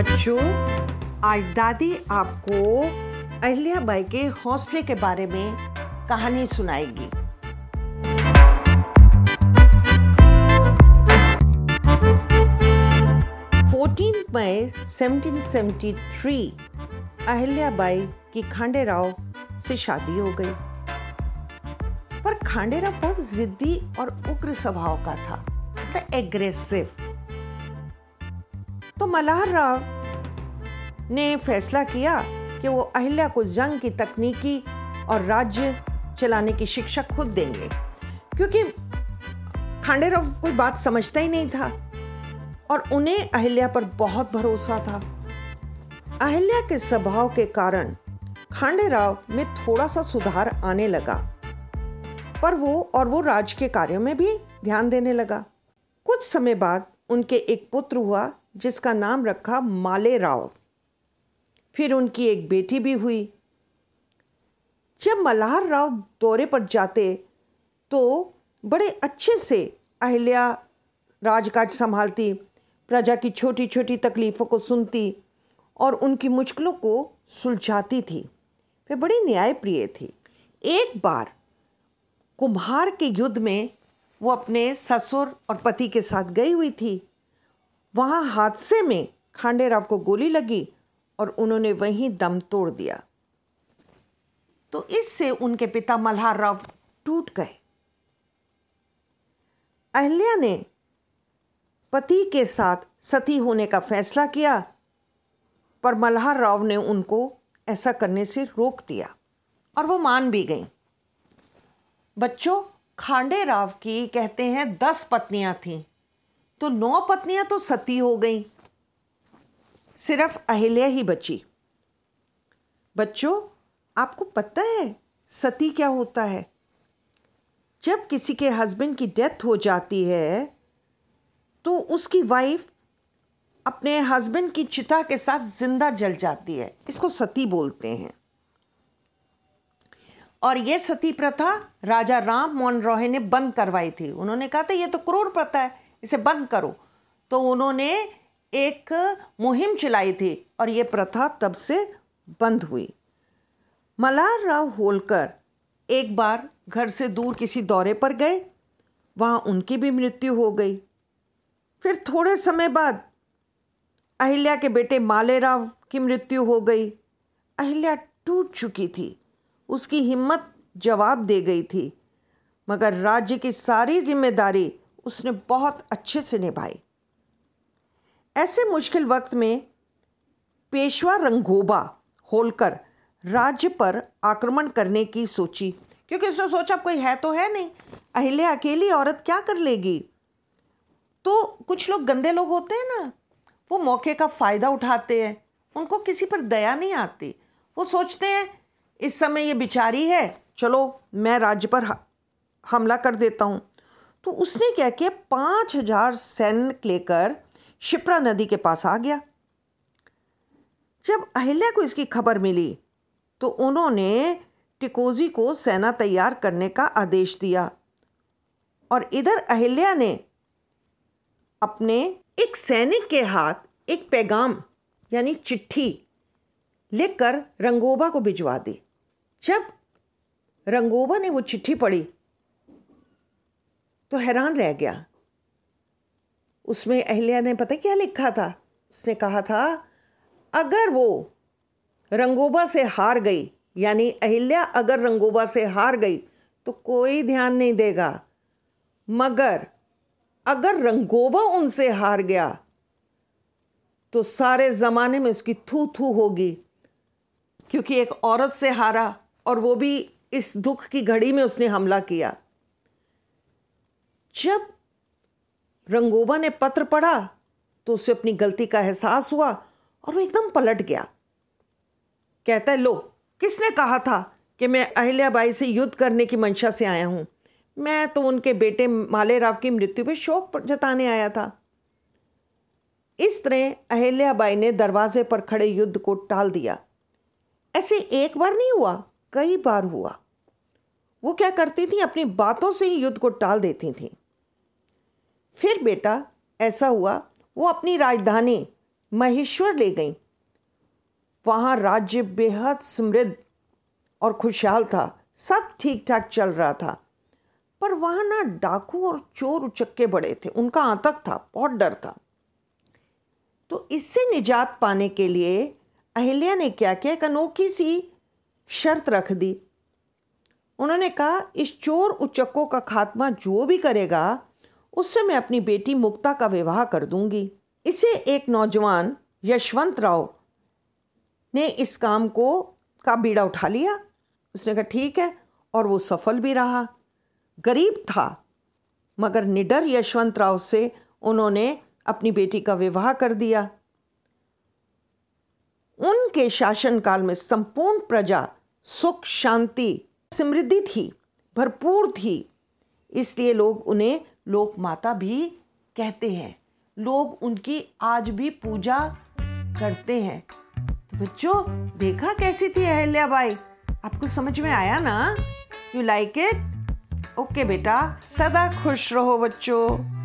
बच्चों, आज दादी आपको अहिल्याबाई के हौसले के बारे में कहानी सुनाएगी। फोर्टीन मई 1773 अहिल्याबाई की खांडेराव से शादी हो गई। पर खांडेराव बहुत जिद्दी और उग्र स्वभाव का था एग्रेसिव तो मल्हार राव ने फैसला किया कि वो अहिल्या को जंग की तकनीकी और राज्य चलाने की शिक्षा खुद देंगे। क्योंकि खांडेराव कोई बात समझता ही नहीं था और उन्हें अहिल्या पर बहुत भरोसा था। अहिल्या के स्वभाव के कारण खांडेराव में थोड़ा सा सुधार आने लगा। पर वो और वो राज के कार्यों में भी ध्यान देने लगा। कुछ समय बाद उनके एक पुत्र हुआ जिसका नाम रखा माले राव। फिर उनकी एक बेटी भी हुई। जब मल्हार राव दौरे पर जाते तो बड़े अच्छे से अहिल्या राजकाज संभालती, प्रजा की छोटी छोटी तकलीफ़ों को सुनती और उनकी मुश्किलों को सुलझाती थी। वे बड़ी न्यायप्रिय थी। एक बार कुम्हार के युद्ध में वो अपने ससुर और पति के साथ गई हुई थी। वहाँ हादसे में खांडेराव को गोली लगी और उन्होंने वहीं दम तोड़ दिया। तो इससे उनके पिता मल्हार राव टूट गए। अहल्या ने पति के साथ सती होने का फैसला किया, पर मल्हार राव ने उनको ऐसा करने से रोक दिया और वो मान भी गई। बच्चों, खांडे राव की कहते हैं दस पत्नियाँ थीं तो नौ पत्नियाँ तो सती हो गई। सिर्फ़ अहिल्या ही बची। बच्चों, आपको पता है, सती क्या होता है? जब किसी के हस्बैंड की डेथ हो जाती है तो उसकी वाइफ अपने हस्बैंड की चिता के साथ ज़िंदा जल जाती है। इसको सती बोलते हैं। और ये सती प्रथा राजा राम मोहन रॉय ने बंद करवाई थी। उन्होंने कहा था, ये तो क्रूर प्रथा है, इसे बंद करो। तो उन्होंने एक मुहिम चलाई थी और ये प्रथा तब से बंद हुई। मलार राव होलकर एक बार घर से दूर किसी दौरे पर गए। वहाँ उनकी भी मृत्यु हो गई। फिर थोड़े समय बाद अहिल्या के बेटे मालेराव की मृत्यु हो गई। अहिल्या टूट चुकी थी। उसकी हिम्मत जवाब दे गई थी। मगर राज्य की सारी ज़िम्मेदारी उसने बहुत अच्छे से निभाई। ऐसे मुश्किल वक्त में पेशवा रंगोबा होलकर राज्य पर आक्रमण करने की सोची। क्योंकि उसने सोचा कोई है तो है नहीं। अहिल्या अकेली औरत क्या कर लेगी? तो कुछ लोग गंदे लोग होते हैं ना, वो मौके का फ़ायदा उठाते हैं। उनको किसी पर दया नहीं आती। वो सोचते हैं, इस समय ये बिचारी है, चलो मैं राज्य पर हमला कर देता हूँ। तो उसने क्या किया? पाँच हज़ार सैनिक लेकर शिप्रा नदी के पास आ गया। जब अहिल्या को इसकी खबर मिली तो उन्होंने टिकोजी को सेना तैयार करने का आदेश दिया और इधर अहिल्या ने अपने एक सैनिक के हाथ एक पैगाम, यानी चिट्ठी लिखकर रंगोबा को भिजवा दी। जब रंगोबा ने वो चिट्ठी पढ़ी तो हैरान रह गया उसमें अहल्या ने पता क्या लिखा था? उसने कहा था, अगर वो रंगोबा से हार गई, यानी अहिल्या अगर रंगोबा से हार गई तो कोई ध्यान नहीं देगा। मगर अगर रंगोबा उनसे हार गया तो सारे ज़माने में उसकी थू थू होगी। क्योंकि एक औरत से हारा और वो भी इस दुख की घड़ी में उसने हमला किया। जब रंगोबा ने पत्र पढ़ा तो उसे अपनी गलती का एहसास हुआ और वो एकदम पलट गया। कहता है, लो, किसने कहा था कि मैं अहिल्याबाई से युद्ध करने की मंशा से आया हूँ? मैं तो उनके बेटे मालेराव की मृत्यु पर शोक जताने आया था। इस तरह अहिल्याबाई ने दरवाजे पर खड़े युद्ध को टाल दिया। ऐसे एक बार नहीं हुआ, कई बार हुआ। वो क्या करती थी? अपनी बातों से ही युद्ध को टाल देती थी। फिर बेटा, ऐसा हुआ, वो अपनी राजधानी महेश्वर ले गई। वहाँ राज्य बेहद समृद्ध और खुशहाल था, सब ठीक ठाक चल रहा था। पर वहाँ ना डाकू और चोर उचक्के बड़े थे, उनका आतंक था, बहुत डर था। तो इससे निजात पाने के लिए अहिल्या ने क्या किया एक अनोखी सी शर्त रख दी। उन्होंने कहा, इस चोर उचक्कों का खात्मा जो भी करेगा उससे मैं अपनी बेटी मुक्ता का विवाह कर दूँगी। इसे एक नौजवान यशवंत राव ने इस काम को, का बीड़ा उठा लिया। उसने कहा, ठीक है। और वो सफल भी रहा। गरीब था, मगर निडर यशवंत राव से उन्होंने अपनी बेटी का विवाह कर दिया। उनके शासनकाल में संपूर्ण प्रजा सुख, शांति, समृद्धि थी, भरपूर थी। इसलिए लोग उन्हें लोक माता भी कहते हैं। लोग उनकी आज भी पूजा करते हैं। तो बच्चों, देखा कैसी थी अहल्या बाई? आपको समझ में आया ना? यू लाइक इट ओके बेटा, सदा खुश रहो बच्चों।